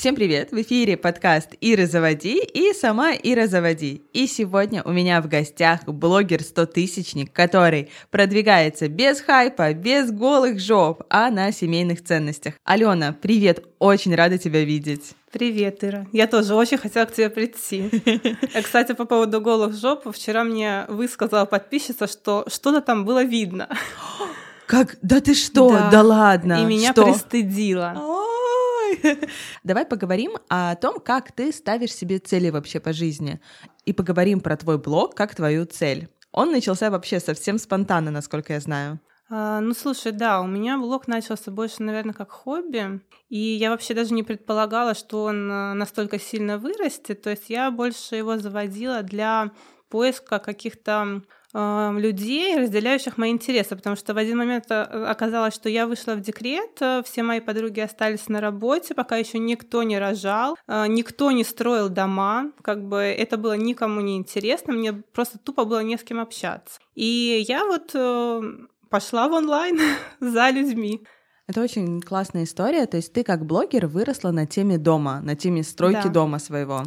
Всем привет! В эфире подкаст «Ира заводи» и сама Ира заводи. И сегодня у меня в гостях блогер-стотысячник, который продвигается без хайпа, без голых жоп, а на семейных ценностях. Алена, привет! Очень рада тебя видеть. Привет, Ира. Я тоже очень хотела к тебе прийти. Кстати, по поводу голых жоп, вчера мне высказала подписчица, что что-то там было видно. Как? Да ты что? Да, да ладно. И меня что? Пристыдило. Давай поговорим о том, как ты ставишь себе цели вообще по жизни. И поговорим про твой блог как твою цель. Он начался вообще совсем спонтанно, насколько я знаю. А, ну, слушай, да, у меня блог начался больше, наверное, как хобби. И я вообще даже не предполагала, что он э, настолько сильно вырастет. То есть я больше его заводила для поиска каких-то людей, разделяющих мои интересы, потому что в один момент э, оказалось, что я вышла в декрет, э, все мои подруги остались на работе, пока еще никто не рожал, э, никто не строил дома, как бы это было никому не интересно, мне просто тупо было не с кем общаться. И я вот пошла в онлайн за людьми. Это очень классная история. То есть ты как блогер выросла на теме дома, на теме стройки да. дома своего.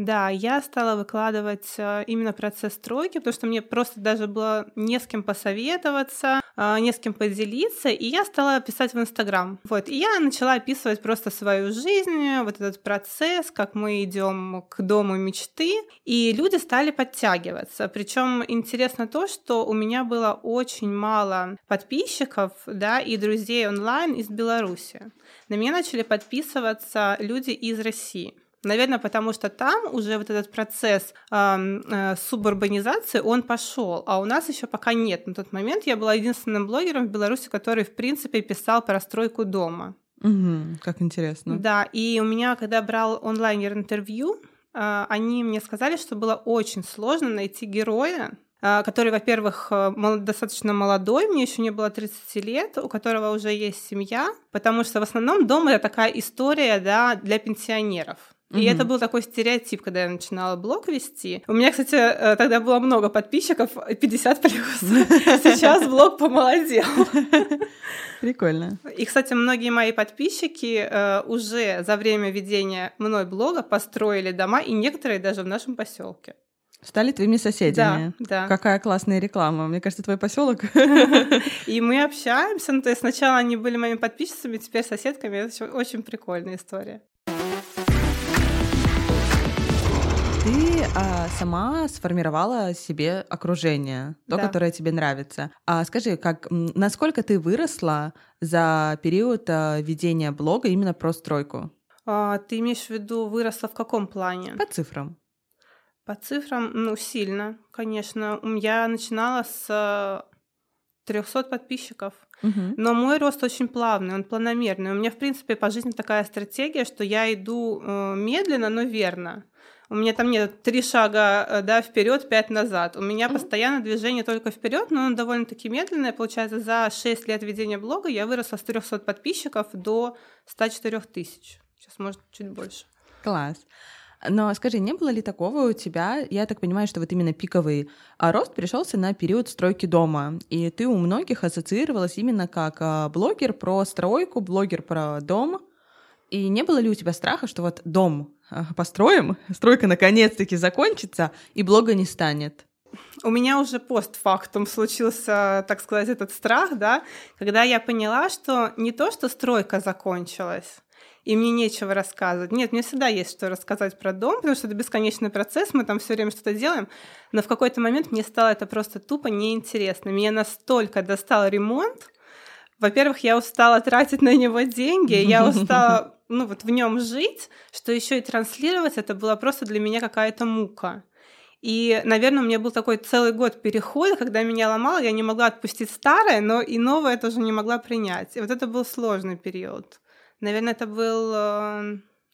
Да, я стала выкладывать э, именно процесс стройки, потому что мне просто даже было не с кем посоветоваться, э, не с кем поделиться, и я стала писать в Инстаграм. Вот, и я начала описывать просто свою жизнь, вот этот процесс, как мы идем к дому мечты, и люди стали подтягиваться. Причем интересно то, что у меня было очень мало подписчиков, да, и друзей онлайн из Беларуси. На меня начали подписываться люди из России. Наверное, потому что там уже вот этот процесс э, субурбанизации, он пошел, а у нас еще пока нет. На тот момент я была единственным блогером в Беларуси, который, в принципе, писал про стройку дома. Угу, как интересно. Да, и у меня, когда брал онлайнер интервью, э, они мне сказали, что было очень сложно найти героя, э, который, во-первых, э, достаточно молодой, мне еще не было 30 лет, у которого уже есть семья, потому что в основном дом это такая история да, для пенсионеров. И это был такой стереотип, когда я начинала блог вести. У меня, кстати, э, тогда было много подписчиков, 50 плюс. Сейчас блог помолодел. Прикольно. И, кстати, многие мои подписчики э, уже за время ведения мной блога построили дома, и некоторые даже в нашем поселке. Стали твоими соседями. Да, да. Какая классная реклама. Мне кажется, твой поселок. И мы общаемся. Ну, то есть сначала они были моими подписчиками, теперь соседками. Это очень прикольная история. Ты а, сама сформировала себе окружение, то, да. которое тебе нравится. А скажи, как, насколько ты выросла за период а, ведения блога именно про стройку? А, ты имеешь в виду выросла в каком плане? По цифрам. По цифрам, ну, сильно, конечно. Я начинала с 300 подписчиков. Угу. Но мой рост очень плавный, он планомерный. У меня, в принципе, по жизни такая стратегия, что я иду э, медленно, но верно. У меня там нет три шага э, да, вперед, пять назад. У меня mm-hmm. постоянно движение только вперед, но оно довольно-таки медленное. Получается, за 6 лет ведения блога я выросла с 300 подписчиков до 104 тысяч. Сейчас, может, чуть больше. Класс. Но скажи, не было ли такого у тебя, я так понимаю, что вот именно пиковый а рост пришелся на период стройки дома, и ты у многих ассоциировалась именно как а, блогер про стройку, блогер про дом, и не было ли у тебя страха, что вот дом построим, стройка наконец-таки закончится, и блога не станет? У меня уже постфактум случился, так сказать, этот страх, да, когда я поняла, что не то, что стройка закончилась, и мне нечего рассказывать. Нет, мне всегда есть что рассказать про дом, потому что это бесконечный процесс, мы там все время что-то делаем, но в какой-то момент мне стало это просто тупо неинтересно. Меня настолько достал ремонт, во-первых, я устала тратить на него деньги, я устала ну, вот в нем жить, что еще и транслировать, это было просто для меня какая-то мука. И, наверное, у меня был такой целый год перехода, когда меня ломало, я не могла отпустить старое, но и новое тоже не могла принять. И вот это был сложный период. Наверное, это был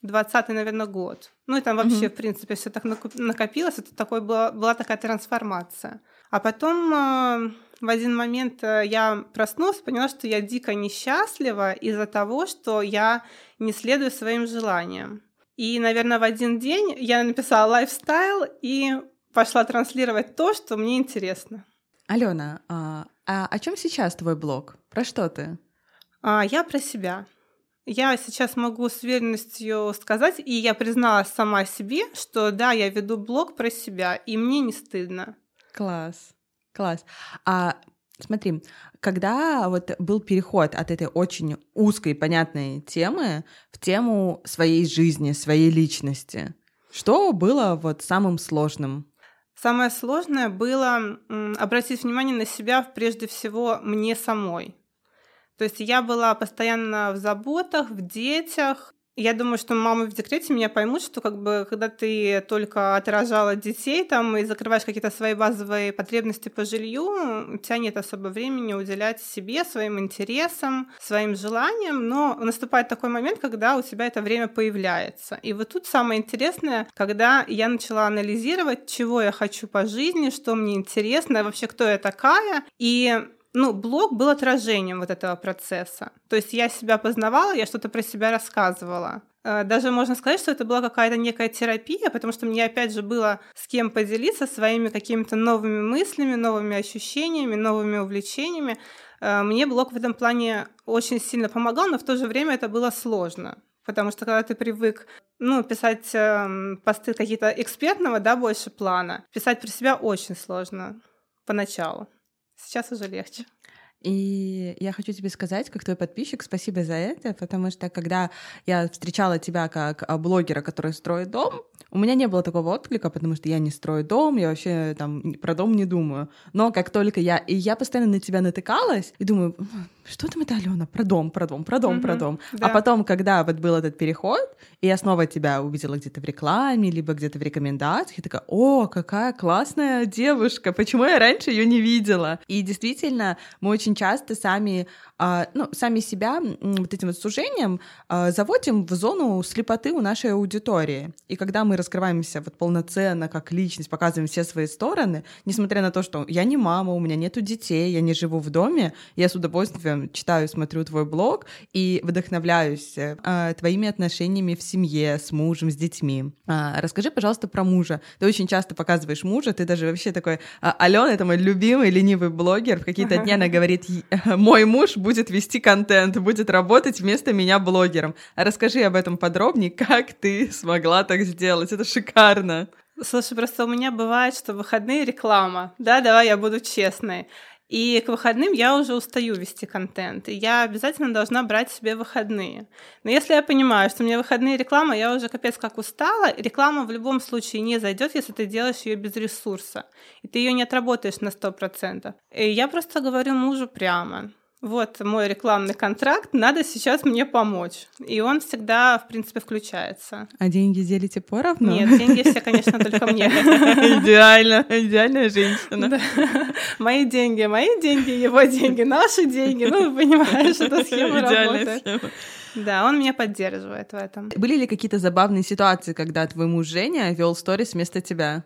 20-й, э, наверное, год. Ну и там вообще, mm-hmm. в принципе, все так накопилось. Это такой была, была такая трансформация. А потом э, в один момент э, я проснулась, поняла, что я дико несчастлива из-за того, что я не следую своим желаниям. И, наверное, в один день я написала лайфстайл и пошла транслировать то, что мне интересно. Алена, а, а о чем сейчас твой блог? Про что ты? А, я про себя. Я сейчас могу с уверенностью сказать, и я призналась сама себе, что да, я веду блог про себя, и мне не стыдно. Класс, класс. А смотри, когда вот был переход от этой очень узкой, понятной темы в тему своей жизни, своей личности, что было вот самым сложным? Самое сложное было обратить внимание на себя прежде всего мне самой. То есть я была постоянно в заботах, в детях. Я думаю, что мамы в декрете меня поймут, что как бы когда ты только отражала детей там и закрываешь какие-то свои базовые потребности по жилью, у тебя нет особо времени уделять себе, своим интересам, своим желаниям, но наступает такой момент, когда у тебя это время появляется. И вот тут самое интересное, когда я начала анализировать, чего я хочу по жизни, что мне интересно, вообще кто я такая, и ну, блог был отражением вот этого процесса. То есть я себя познавала, я что-то про себя рассказывала. Э, даже можно сказать, что это была какая-то некая терапия, потому что мне опять же было с кем поделиться своими какими-то новыми мыслями, новыми ощущениями, новыми увлечениями. Э, мне блог в этом плане очень сильно помогал, но в то же время это было сложно. Потому что когда ты привык ну, писать э, посты какие-то экспертного, да, больше плана, писать про себя очень сложно поначалу. Сейчас уже легче. И я хочу тебе сказать, как твой подписчик, спасибо за это, потому что когда я встречала тебя как а, блогера, который строит дом, у меня не было такого отклика, потому что я не строю дом, я вообще там про дом не думаю. Но как только я... И я постоянно на тебя натыкалась и думаю, что там это, Алена? Про дом, про дом, про дом, mm-hmm, про дом. А да. А потом, когда вот был этот переход, и я снова тебя увидела где-то в рекламе, либо где-то в рекомендациях, я такая, о, какая классная девушка, почему я раньше ее не видела? И действительно, мы очень часто сами, э, ну, сами себя вот этим вот сужением э, заводим в зону слепоты у нашей аудитории. И когда мы раскрываемся вот полноценно как личность, показываем все свои стороны, несмотря на то, что я не мама, у меня нету детей, я не живу в доме, я с удовольствием читаю, смотрю твой блог и вдохновляюсь э, твоими отношениями в семье, с мужем, с детьми. А, расскажи, пожалуйста, про мужа. Ты очень часто показываешь мужа, ты даже вообще такой... А, Алена — это мой любимый ленивый блогер. В какие-то дни она говорит, мой муж будет вести контент, будет работать вместо меня блогером. А расскажи об этом подробнее, как ты смогла так сделать. Это шикарно. Слушай, просто у меня бывает, что выходные реклама. Да, давай я буду честной. И к выходным я уже устаю вести контент, и я обязательно должна брать себе выходные. Но если я понимаю, что у меня выходные реклама, я уже капец как устала, реклама в любом случае не зайдет, если ты делаешь ее без ресурса, и ты ее не отработаешь на 100%. И я просто говорю мужу прямо, вот мой рекламный контракт, надо сейчас мне помочь. И он всегда, в принципе, включается. А деньги делите поровну? Нет, деньги все, конечно, только мне. Идеально, идеальная женщина. Мои деньги, мои деньги, его деньги, наши деньги. Ну, понимаешь, эта схема работает. Да, он меня поддерживает в этом. Были ли какие-то забавные ситуации, когда твой муж Женя вел сторис вместо тебя?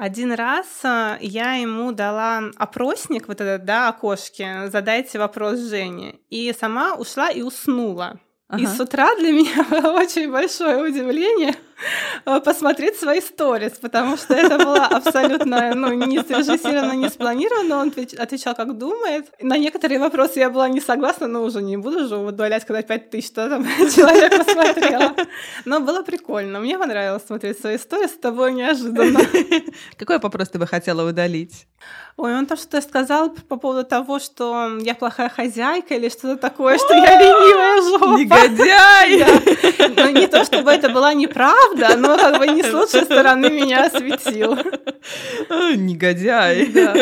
Один раз а, я ему дала опросник, вот этот, да, окошки, задайте вопрос Жене. И сама ушла и уснула. Ага. И с утра для меня было очень большое удивление посмотреть свои сторис, потому что это было абсолютно ну, не срежиссировано, не спланировано. Он отвечал, как думает. На некоторые вопросы я была не согласна, но уже не буду же удалять, когда 5 тысяч что там человек посмотрела. Но было прикольно. Мне понравилось смотреть свои сторис, это было неожиданно. Какой вопрос ты бы хотела удалить? Ой, он там что-то сказал по поводу того, что я плохая хозяйка или что-то такое, что я ленивая жопа негодяй! Ну, не то, чтобы это была неправда, но как бы не с лучшей стороны меня осветил. Негодяй. Да.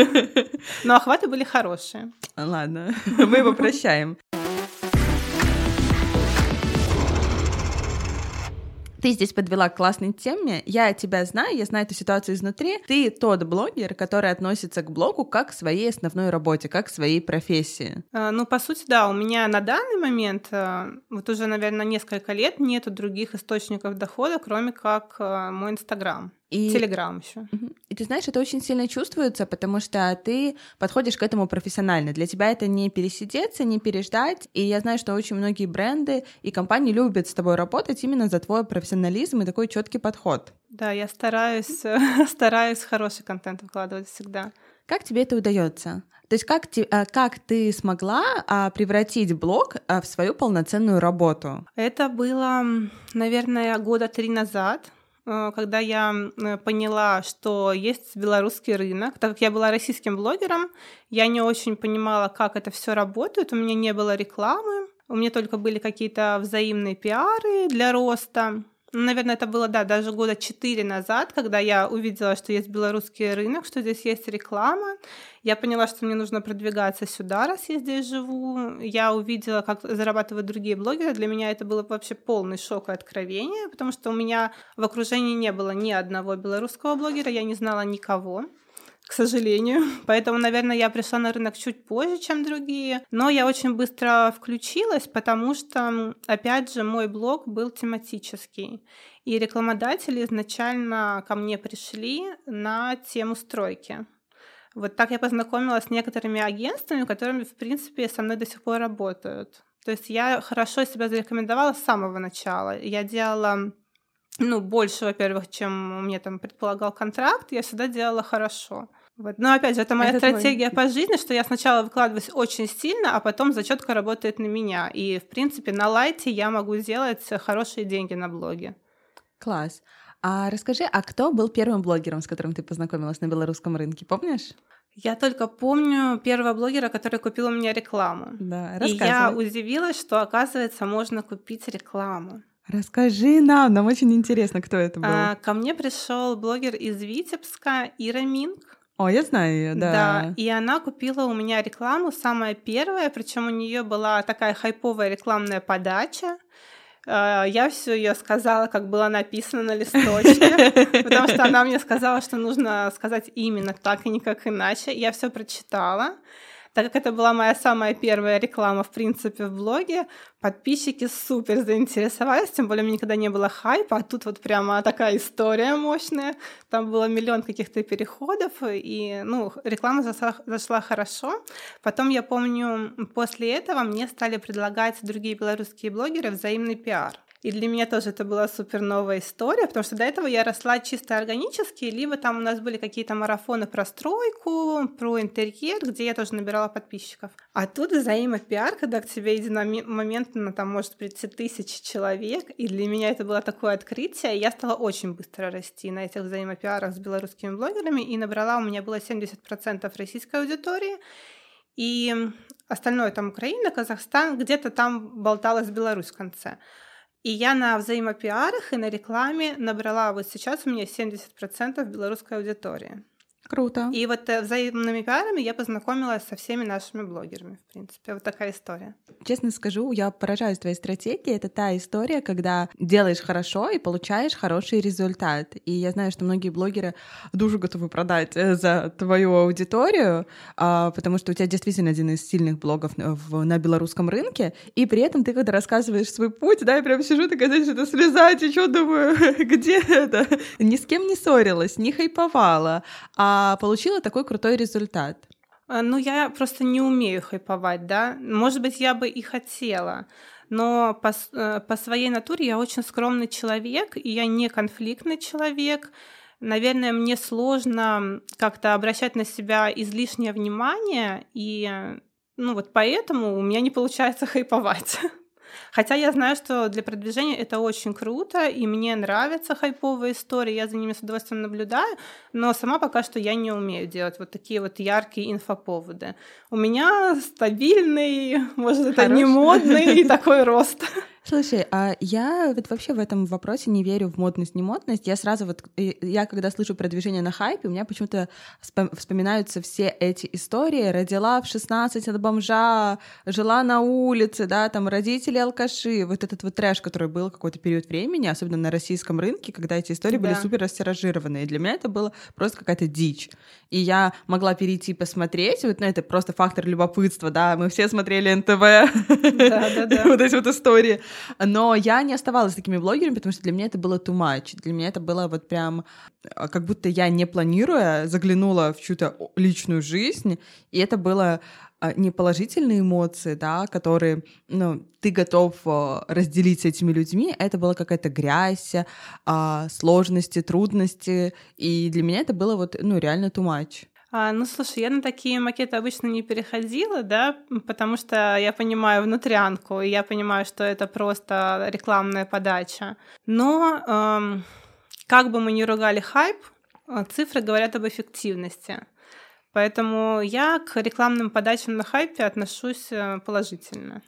Но охваты были хорошие. Ладно, мы его прощаем. Ты здесь подвела к классной теме. Я тебя знаю, я знаю эту ситуацию изнутри. Ты тот блогер, который относится к блогу как к своей основной работе, как к своей профессии. А, ну, по сути, да, у меня на данный момент, а, вот уже, наверное, несколько лет нету других источников дохода, кроме как а, мой Инстаграм. И... Телеграм еще. И ты знаешь, это очень сильно чувствуется, потому что ты подходишь к этому профессионально. Для тебя это не пересидеться, не переждать. И я знаю, что очень многие бренды и компании любят с тобой работать именно за твой профессионализм и такой четкий подход. Да, я стараюсь, стараюсь хороший контент выкладывать всегда. Как тебе это удается? То есть как, ты, а, как ты смогла а, превратить блог а, в свою полноценную работу? Это было, наверное, года три назад э, когда я поняла, что есть белорусский рынок. Так как я была российским блогером, я не очень понимала, как это все работает. У меня не было рекламы, у меня только были какие-то взаимные пиары для роста. Наверное, это было, да, даже года четыре назад, когда я увидела, что есть белорусский рынок, что здесь есть реклама. Я поняла, что мне нужно продвигаться сюда, раз я здесь живу. Я увидела, как зарабатывают другие блогеры. Для меня это было вообще полный шок и откровение, потому что у меня в окружении не было ни одного белорусского блогера, я не знала никого к сожалению. Поэтому, наверное, я пришла на рынок чуть позже, чем другие. Но я очень быстро включилась, потому что, опять же, мой блог был тематический. И рекламодатели изначально ко мне пришли на тему стройки. Вот так я познакомилась с некоторыми агентствами, которыми, в принципе, со мной до сих пор работают. То есть я хорошо себя зарекомендовала с самого начала. Я делала ну, больше, во-первых, чем мне там предполагал контракт, я всегда делала хорошо. Вот. Но опять же, это моя это стратегия твой... по жизни, что я сначала выкладываюсь очень сильно, а потом зачетка работает на меня. И, в принципе, на лайте я могу сделать хорошие деньги на блоге. Класс. А расскажи, а кто был первым блогером, с которым ты познакомилась на белорусском рынке, помнишь? Я только помню первого блогера, который купил у меня рекламу. Да, И я удивилась, что, оказывается, можно купить рекламу. Расскажи нам, нам очень интересно, кто это был. А, ко мне пришел блогер из Витебска Ира Минг. О, я знаю ее, да. Да, и она купила у меня рекламу, самая первая, причем у нее была такая хайповая рекламная подача. А, я все ее сказала, как было написано на листочке, потому что она мне сказала, что нужно сказать именно так и никак иначе. Я все прочитала. Так как это была моя самая первая реклама, в принципе, в блоге, подписчики супер заинтересовались, тем более у меня никогда не было хайпа, а тут вот прямо такая история мощная. Там было миллион каких-то переходов, и, ну, реклама зашла, зашла хорошо. Потом, я помню, после этого мне стали предлагать другие белорусские блогеры взаимный пиар. И для меня тоже это была супер новая история, потому что до этого я росла чисто органически, либо там у нас были какие-то марафоны про стройку, про интерьер, где я тоже набирала подписчиков. А тут взаимопиар, когда к тебе единомоментно там может прийти тысячи человек, и для меня это было такое открытие, и я стала очень быстро расти на этих взаимопиарах с белорусскими блогерами, и набрала, у меня было 70% российской аудитории, и остальное там Украина, Казахстан, где-то там болталась Беларусь в конце. И я на взаимопиарах и на рекламе набрала вот сейчас у меня 70% белорусской аудитории. Круто. И вот э, взаимными пиарами я познакомилась со всеми нашими блогерами, в принципе. Вот такая история. Честно скажу, я поражаюсь твоей стратегией. Это та история, когда делаешь хорошо и получаешь хороший результат. И я знаю, что многие блогеры душу готовы продать э, за твою аудиторию, а, потому что у тебя действительно один из сильных блогов на белорусском рынке. И при этом ты, когда рассказываешь свой путь, да, я прям сижу, такая, знаешь, это слеза течет, думаю, где это? Ни с кем не ссорилась, не хайповала, а а получила такой крутой результат? А, ну, я просто не умею хайповать, да. Может быть, я бы и хотела, но по, э, по своей натуре я очень скромный человек, и я не конфликтный человек. Наверное, мне сложно как-то обращать на себя излишнее внимание, и ну вот поэтому у меня не получается хайповать. Хотя я знаю, что для продвижения это очень круто, и мне нравятся хайповые истории, я за ними с удовольствием наблюдаю, но сама пока что я не умею делать вот такие вот яркие инфоповоды. У меня стабильный, может, это Хороший. не модный такой рост. Слушай, а я вот вообще в этом вопросе не верю в модность, не модность. Я сразу вот, я когда слышу продвижение на хайпе, у меня почему-то вспоминаются все эти истории. Родила в 16 от бомжа, жила на улице, да, там родители алкаши. Вот этот вот трэш, который был какой-то период времени, особенно на российском рынке, когда эти истории да. были супер растиражированы. И для меня это было просто какая-то дичь. И я могла перейти посмотреть, вот, ну, это просто фактор любопытства, да, мы все смотрели НТВ, вот эти вот истории. Но я не оставалась такими блогерами, потому что для меня это было too much. Для меня это было вот прям а, как будто я, не планируя, заглянула в чью-то личную жизнь, и это было а, не положительные эмоции, да, которые, ну, ты готов а, разделить с этими людьми, это была какая-то грязь, сложности, трудности, и для меня это было вот, ну, реально too much. А, ну, слушай, я на такие макеты обычно не переходила, да, потому что я понимаю внутрянку, и я понимаю, что это просто рекламная подача. Но эм, как бы мы ни ругали хайп, э, цифры говорят об эффективности. Поэтому я к рекламным подачам на хайпе отношусь э, положительно.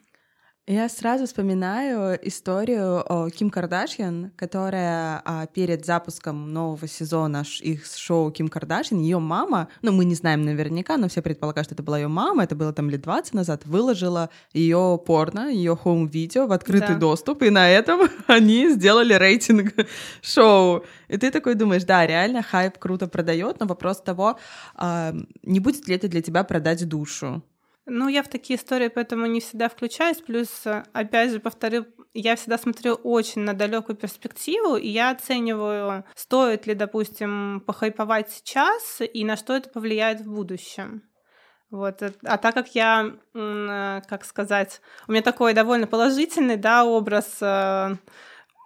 Я сразу вспоминаю историю о Ким Кардашьян, которая а, перед запуском нового сезона их шоу Ким Кардашьян, ее мама, ну мы не знаем наверняка, но все предполагают, что это была ее мама, это было там лет 20 назад, выложила ее порно, ее home-видео в открытый да. доступ, и на этом они сделали рейтинг шоу. И ты такой думаешь, да, реально хайп круто продает, но вопрос того, а, не будет ли это для тебя продать душу. Ну, я в такие истории поэтому не всегда включаюсь. Плюс, опять же, повторю, я всегда смотрю очень на далекую перспективу, и я оцениваю, стоит ли, допустим, похайповать сейчас и на что это повлияет в будущем. Вот. А так как я, как сказать, у меня такой довольно положительный, да, образ э,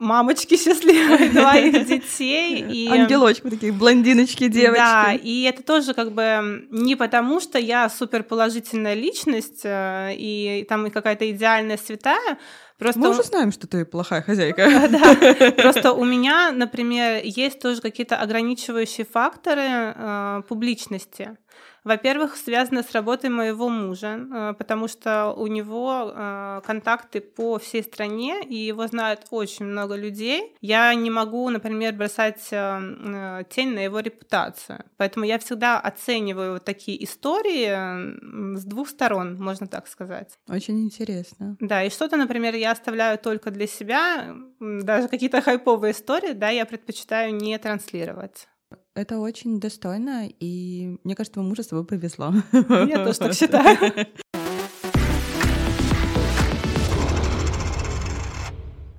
мамочки счастливые, двоих детей. И... Ангелочки такие, блондиночки, девочки. Да, и это тоже как бы не потому, что я супер положительная личность э, и там какая-то идеальная святая, Просто... Мы уже знаем, что ты плохая хозяйка. Да, просто у меня, например, есть тоже какие-то ограничивающие факторы э, публичности. Во-первых, связано с работой моего мужа, э, потому что у него э, контакты по всей стране, и его знают очень много людей. Я не могу, например, бросать э, тень на его репутацию. Поэтому я всегда оцениваю такие истории с двух сторон, можно так сказать. Очень интересно. Да, и что-то, например, я оставляю только для себя, даже какие-то хайповые истории, да, я предпочитаю не транслировать. Это очень достойно, и мне кажется, твоему мужу с тобой повезло. Я тоже так считаю.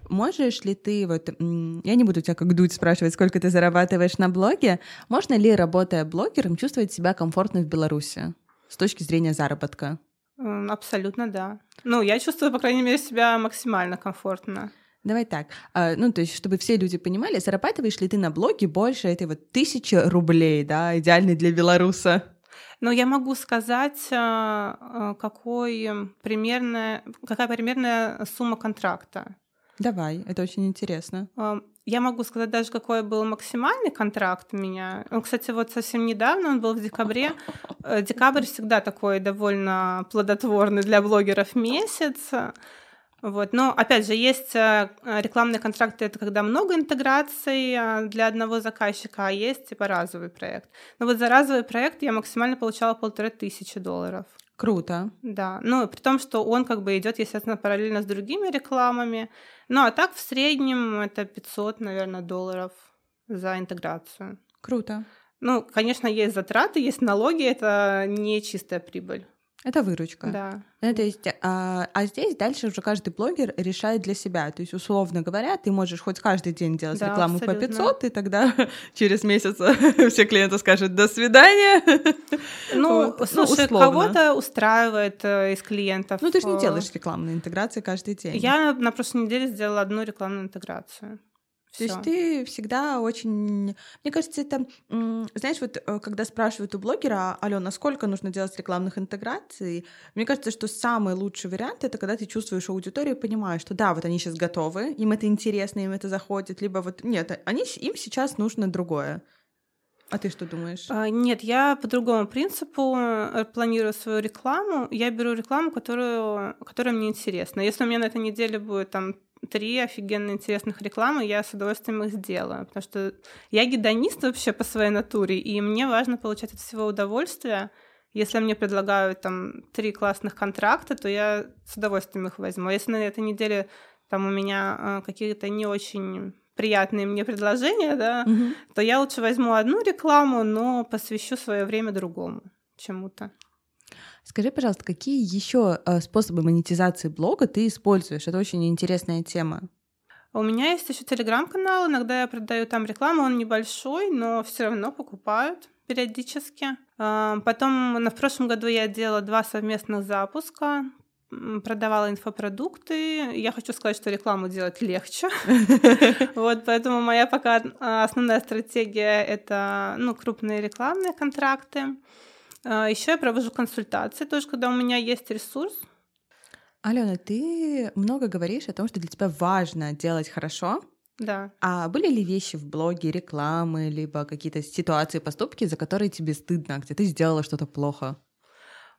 Можешь ли ты, вот, я не буду тебя как дуть спрашивать, сколько ты зарабатываешь на блоге, можно ли, работая блогером, чувствовать себя комфортно в Беларуси с точки зрения заработка? Абсолютно да. Ну, я чувствую, по крайней мере, себя максимально комфортно. Давай так. А, ну, то есть, чтобы все люди понимали, зарабатываешь ли ты на блоге больше этой вот тысячи рублей, да, идеальный для белоруса? Но я могу сказать, а, а, какой примерная, какая примерная сумма контракта. Давай, это очень интересно. Я могу сказать даже, какой был максимальный контракт у меня. Он, кстати, вот совсем недавно, он был в декабре. Э, декабрь всегда такой довольно плодотворный для блогеров месяц. Вот. Но, опять же, есть э, рекламные контракты, это когда много интеграций э, для одного заказчика, а есть типа разовый проект. Но вот за разовый проект я максимально получала полторы тысячи долларов. Круто. Да, ну, при том, что он как бы идет, естественно, параллельно с другими рекламами. Ну, а так в среднем это 500, наверное, долларов за интеграцию. Круто. Ну, конечно, есть затраты, есть налоги, это не чистая прибыль. Это выручка. Да. Ну, то есть, а, а здесь дальше уже каждый блогер решает для себя. То есть, условно говоря, ты можешь хоть каждый день делать да, рекламу абсолютно. по 500, и тогда через месяц все клиенты скажут «до свидания». Ну, вот. Ну, слушай, ну, кого-то устраивает э, из клиентов. Ну, ты же не делаешь рекламные интеграции каждый день. Я на прошлой неделе сделала одну рекламную интеграцию. То есть ты всегда очень... Мне кажется, это... Знаешь, вот э, когда спрашивают у блогера, Алена, сколько нужно делать рекламных интеграций, мне кажется, что самый лучший вариант — это когда ты чувствуешь аудиторию и понимаешь, что да, вот они сейчас готовы, им это интересно, им это заходит, либо вот нет, они, им сейчас нужно другое. А ты что думаешь? А, нет, я по другому принципу э, планирую свою рекламу. Я беру рекламу, которую, которая мне интересна. Если у меня на этой неделе будет там три офигенно интересных рекламы, я с удовольствием их сделаю, потому что я гедонист вообще по своей натуре, и мне важно получать от всего удовольствие. Если мне предлагают там три классных контракта, то я с удовольствием их возьму. Если на этой неделе там у меня э, какие-то не очень приятные мне предложения, да, угу. то я лучше возьму одну рекламу, но посвящу свое время другому чему-то. Скажи, пожалуйста, какие еще э, способы монетизации блога ты используешь? Это очень интересная тема. У меня есть еще телеграм-канал, иногда я продаю там рекламу, он небольшой, но все равно покупают периодически. А, потом в прошлом году я делала два совместных запуска. продавала инфопродукты. Я хочу сказать, что рекламу делать легче. Вот, поэтому моя пока основная стратегия — это ну, крупные рекламные контракты. А, Еще я провожу консультации, тоже когда у меня есть ресурс. Алена, ты много говоришь о том, что для тебя важно делать хорошо. Да. А были ли вещи в блоге, рекламы, либо какие-то ситуации, поступки, за которые тебе стыдно, где ты сделала что-то плохо?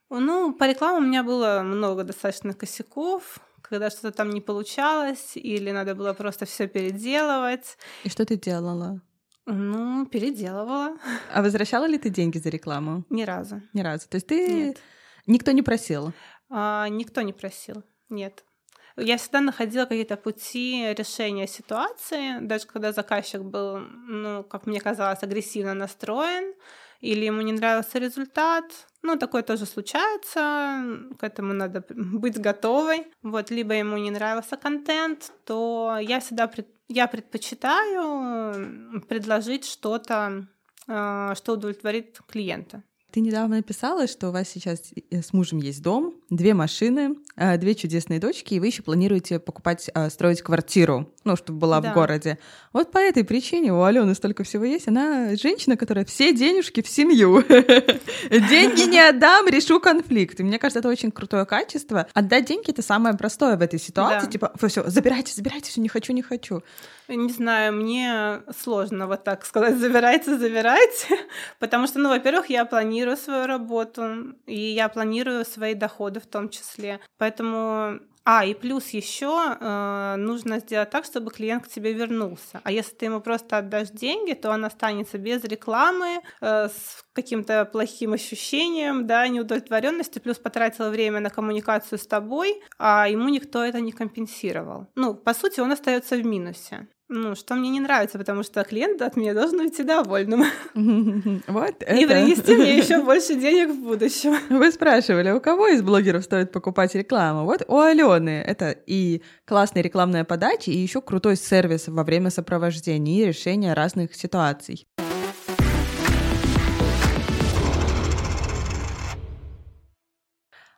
Ну, по рекламам у меня было много достаточно косяков, когда что-то там не получалось, или надо было просто все переделывать. И что ты делала? Ну, переделывала. А возвращала ли ты деньги за рекламу? Ни разу. Ни разу. То есть ты... Нет. Никто не просил? А, никто не просил. Нет. Я всегда находила какие-то пути решения ситуации, даже когда заказчик был, ну, как мне казалось, агрессивно настроен, или ему не нравился результат. Ну, такое тоже случается, к этому надо быть готовой. Вот, либо ему не нравился контент, то я всегда пред, я предпочитаю предложить что-то, а, что удовлетворит клиента. Ты недавно написала, что у вас сейчас э, с мужем есть дом, две машины, э, две чудесные дочки, и вы еще планируете покупать, э, строить квартиру, ну, чтобы была да. в городе. Вот по этой причине у Алены столько всего есть. Она женщина, которая все денежки в семью. Деньги не отдам, решу конфликт. И мне кажется, это очень крутое качество. Отдать деньги — это самое простое в этой ситуации. Типа, все, забирайте, забирайте, все, не хочу, не хочу. Не знаю, мне сложно вот так сказать, забирайте, забирайте, потому что, ну, во-первых, я планирую свою работу, и я планирую свои доходы в том числе. Поэтому а, и плюс еще э, нужно сделать так, чтобы клиент к тебе вернулся. А если ты ему просто отдашь деньги, то он останется без рекламы, э, с каким-то плохим ощущением, да, неудовлетворенности, плюс потратил время на коммуникацию с тобой, а ему никто это не компенсировал. Ну, по сути, он остается в минусе. Ну, что мне не нравится, потому что клиент от меня должен уйти довольным. Вот И принести мне еще больше денег в будущем. Вы спрашивали, у кого из блогеров стоит покупать рекламу? Вот у Алены это и классная рекламная подача, и еще крутой сервис во время сопровождения и решения разных ситуаций.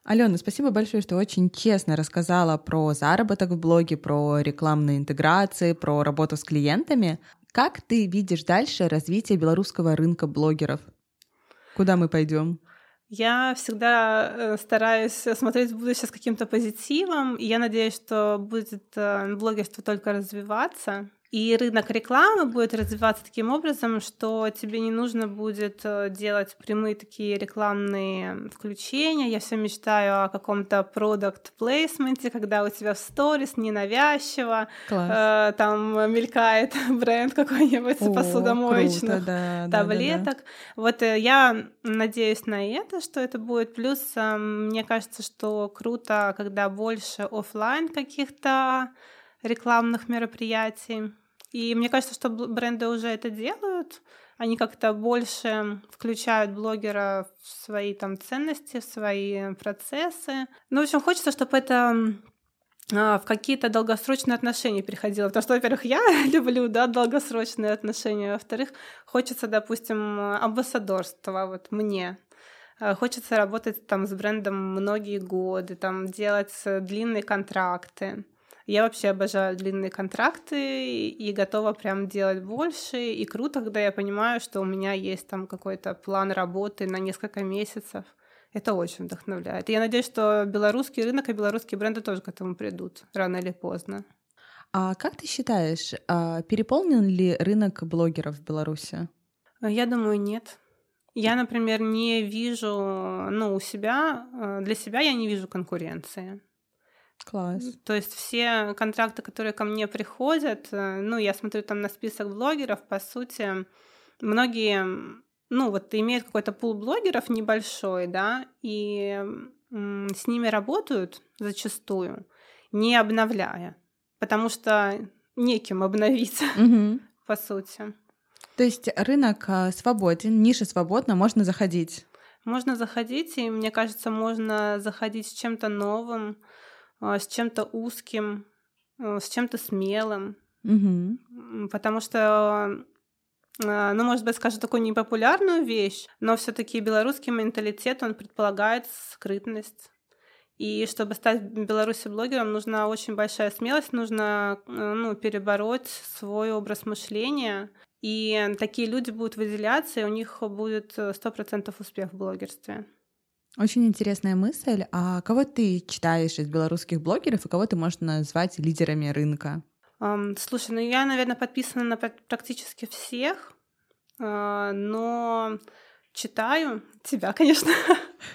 Алена, спасибо большое, что очень честно рассказала про заработок в блоге, про рекламные интеграции, про работу с клиентами. Как ты видишь дальше развитие белорусского рынка блогеров? Куда мы пойдем? Я всегда э, стараюсь смотреть в будущее с каким-то позитивом, и я надеюсь, что будет э, блогерство только развиваться. И рынок рекламы будет развиваться таким образом, что тебе не нужно будет э, делать прямые такие рекламные включения. Я все мечтаю о каком-то продукт плейсменте, когда у тебя в сторис ненавязчиво э, там мелькает бренд какой-нибудь О, посудомоечных круто, да, таблеток. Да, да, да. Вот э, я надеюсь на это, что это будет. Плюс э, мне кажется, что круто, когда больше офлайн каких-то рекламных мероприятий. И мне кажется, что бренды уже это делают. Они как-то больше включают блогера в свои там ценности, в свои процессы. Ну, в общем, хочется, чтобы это а, в какие-то долгосрочные отношения переходило. Потому что, во-первых, я люблю, да, долгосрочные отношения. Во-вторых, хочется, допустим, амбассадорства вот мне. А, хочется работать там с брендом многие годы, там делать длинные контракты. Я вообще обожаю длинные контракты и готова прям делать больше. И круто, когда я понимаю, что у меня есть там какой-то план работы на несколько месяцев. Это очень вдохновляет. И я надеюсь, что белорусский рынок и белорусские бренды тоже к этому придут рано или поздно. А как ты считаешь, а переполнен ли рынок блогеров в Беларуси? Я думаю, нет. Я, например, не вижу, ну, у себя, э, для себя я не вижу конкуренции. Класс. То есть все контракты, которые ко мне приходят, э, ну, я смотрю там на список блогеров, по сути, многие, ну, вот имеют какой-то пул блогеров небольшой, да, и с ними работают зачастую, не обновляя, потому что неким обновить, угу. по сути. То есть рынок э, свободен, ниша свободна, можно заходить. Можно заходить, и мне кажется, можно заходить с чем-то новым, с чем-то узким, а, с чем-то смелым. Угу. Потому что а, ну, может быть, скажу такую непопулярную вещь, но все-таки белорусский менталитет, он предполагает скрытность. И чтобы стать в Беларуси блогером, нужна очень большая смелость, нужно э, ну, перебороть свой образ мышления. И такие люди будут выделяться, и у них будет 100% успех в блогерстве. Очень интересная мысль. А кого ты читаешь из белорусских блогеров и кого ты можешь назвать лидерами рынка? Um, слушай, ну я, наверное, подписана на практически всех, uh, но читаю тебя, конечно.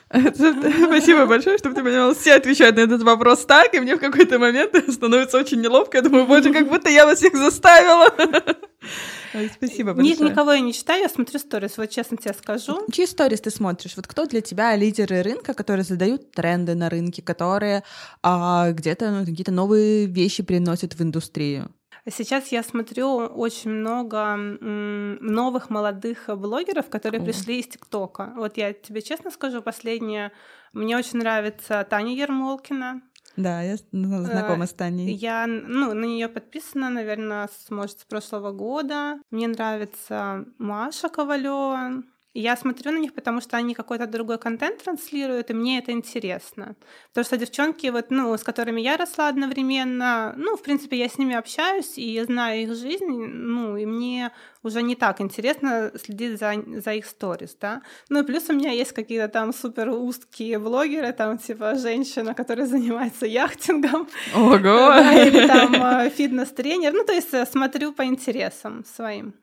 Спасибо большое, чтобы ты понимала, все отвечают на этот вопрос так, и мне в какой-то момент становится очень неловко. Я думаю, боже, как будто я вас всех заставила. Спасибо большое. Нет, никого я не читаю, я смотрю сторис, вот честно тебе скажу. Чьи сторис ты смотришь? Вот кто для тебя лидеры рынка, которые задают тренды на рынке, которые а, где-то ну, какие-то новые вещи приносят в индустрию? Сейчас я смотрю очень много новых молодых блогеров, которые О. пришли из ТикТока. Вот я тебе честно скажу, последнее мне очень нравится Таня Ермолкина. Да, я ну, знакома с Таней. Я ну, на нее подписана, наверное, с, может, с прошлого года. Мне нравится Маша Ковалева. Я смотрю на них, потому что они какой-то другой контент транслируют, и мне это интересно. Потому что девчонки, вот, ну, с которыми я росла одновременно, ну, в принципе, я с ними общаюсь, и я знаю их жизнь, ну, и мне уже не так интересно следить за, за их сторис, да. Ну, и плюс у меня есть какие-то там супер узкие блогеры, там, типа, женщина, которая занимается яхтингом. Ого! Да, или там э, фитнес-тренер. Ну, то есть э, смотрю по интересам своим.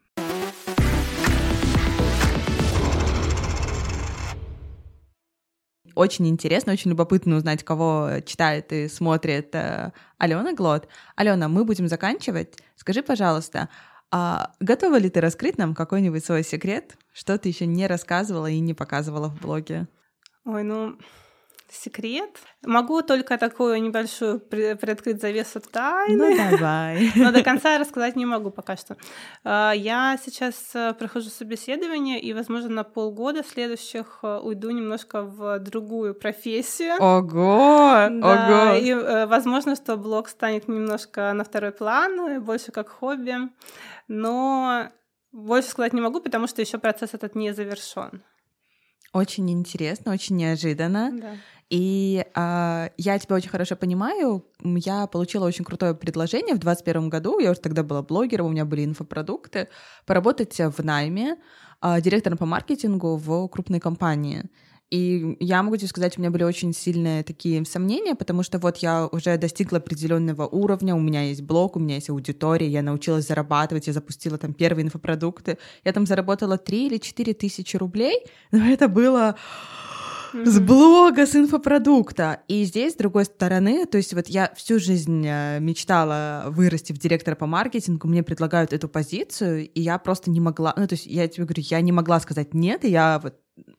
Очень интересно, очень любопытно узнать, кого читает и смотрит э, Алена Глот. Алена, мы будем заканчивать. Скажи, пожалуйста, а готова ли ты раскрыть нам какой-нибудь свой секрет, что ты еще не рассказывала и не показывала в блоге? Ой, ну, секрет. Могу только такую небольшую при приоткрыть завесу тайны. Ну, давай. Но до конца рассказать не могу пока что. А, я сейчас э, прохожу собеседование, и, возможно, на полгода следующих э, уйду немножко в другую профессию. Ого! Да, Ого! И, э, возможно, что блог станет немножко на второй план, больше как хобби. Но больше сказать не могу, потому что еще процесс этот не завершен. Очень интересно, очень неожиданно. Да. И э, я тебя очень хорошо понимаю. Я получила очень крутое предложение в 2021 году. Я уже тогда была блогером, у меня были инфопродукты. Поработать в найме э, директором по маркетингу в крупной компании. И я могу тебе сказать, у меня были очень сильные такие сомнения, потому что вот я уже достигла определенного уровня, у меня есть блог, у меня есть аудитория, я научилась зарабатывать, я запустила там первые инфопродукты. Я там заработала 3 или 4 тысячи рублей, но это было с блога, с инфопродукта. И здесь, с другой стороны, то есть вот я всю жизнь э, мечтала вырасти в директора по маркетингу, мне предлагают эту позицию, и я просто не могла, ну то есть я тебе говорю, я не могла сказать нет, и я вот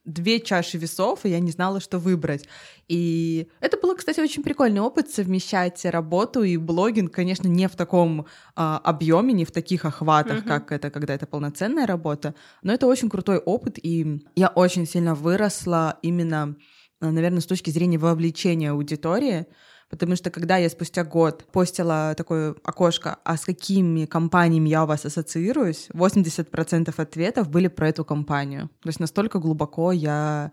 две чаши весов, и я не знала, что выбрать. И это было, кстати, очень прикольный опыт совмещать работу и блогинг, конечно, не в таком а, объеме, не в таких охватах, uh-huh. как это, когда это полноценная работа, но это очень крутой опыт, и я очень сильно выросла именно, наверное, с точки зрения вовлечения аудитории, Потому что когда я спустя год постила такое окошко, а с какими компаниями я у вас ассоциируюсь, 80% ответов были про эту компанию. То есть настолько глубоко я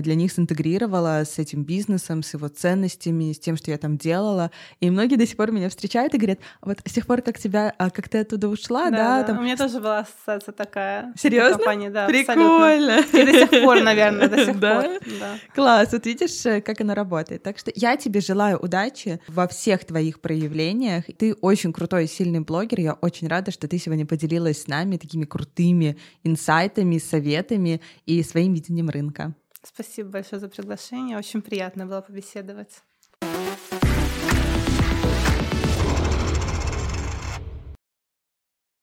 для них синтегрировала с этим бизнесом, с его ценностями, с тем, что я там делала. И многие до сих пор меня встречают и говорят, вот с тех пор, как тебя, а, как ты оттуда ушла, да, да, да. там... У меня тоже была ассоциация такая. Серьезно? Компании, да, Прикольно. Абсолютно. И до сих пор, наверное, до сих да? пор. Да. Класс, вот видишь, э, как она работает. Так что я тебе желаю удачи во всех твоих проявлениях. Ты очень крутой и сильный блогер. Я очень рада, что ты сегодня поделилась с нами такими крутыми инсайтами, советами и своим видением рынка. Спасибо большое за приглашение. Очень приятно было побеседовать.